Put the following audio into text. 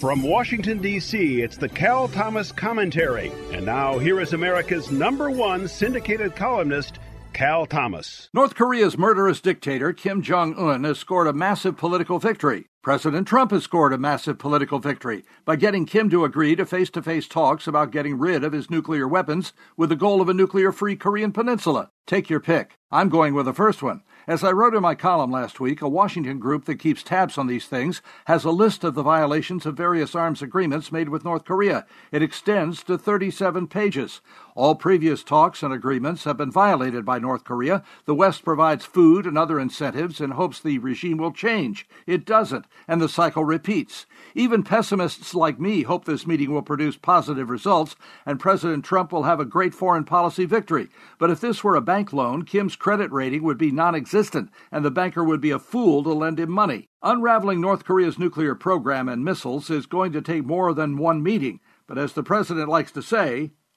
From Washington, D.C., it's the Cal Thomas Commentary. And now, here is America's number one syndicated columnist, Cal Thomas. North Korea's murderous dictator, Kim Jong un, has scored a massive political victory. President Trump has scored a massive political victory by getting Kim to agree to face to face talks about getting rid of his nuclear weapons with the goal of a nuclear free Korean peninsula. Take your pick. I'm going with the first one. As I wrote in my column last week, a Washington group that keeps tabs on these things has a list of the violations of various arms agreements made with North Korea. It extends to 37 pages. All previous talks and agreements have been violated by North Korea. The West provides food and other incentives in hopes the regime will change. It doesn't, and the cycle repeats. Even pessimists like me hope this meeting will produce positive results and President Trump will have a great foreign policy victory. But if this were a bank loan, Kim's credit rating would be non existent, and the banker would be a fool to lend him money. Unraveling North Korea's nuclear program and missiles is going to take more than one meeting, but as the president likes to say,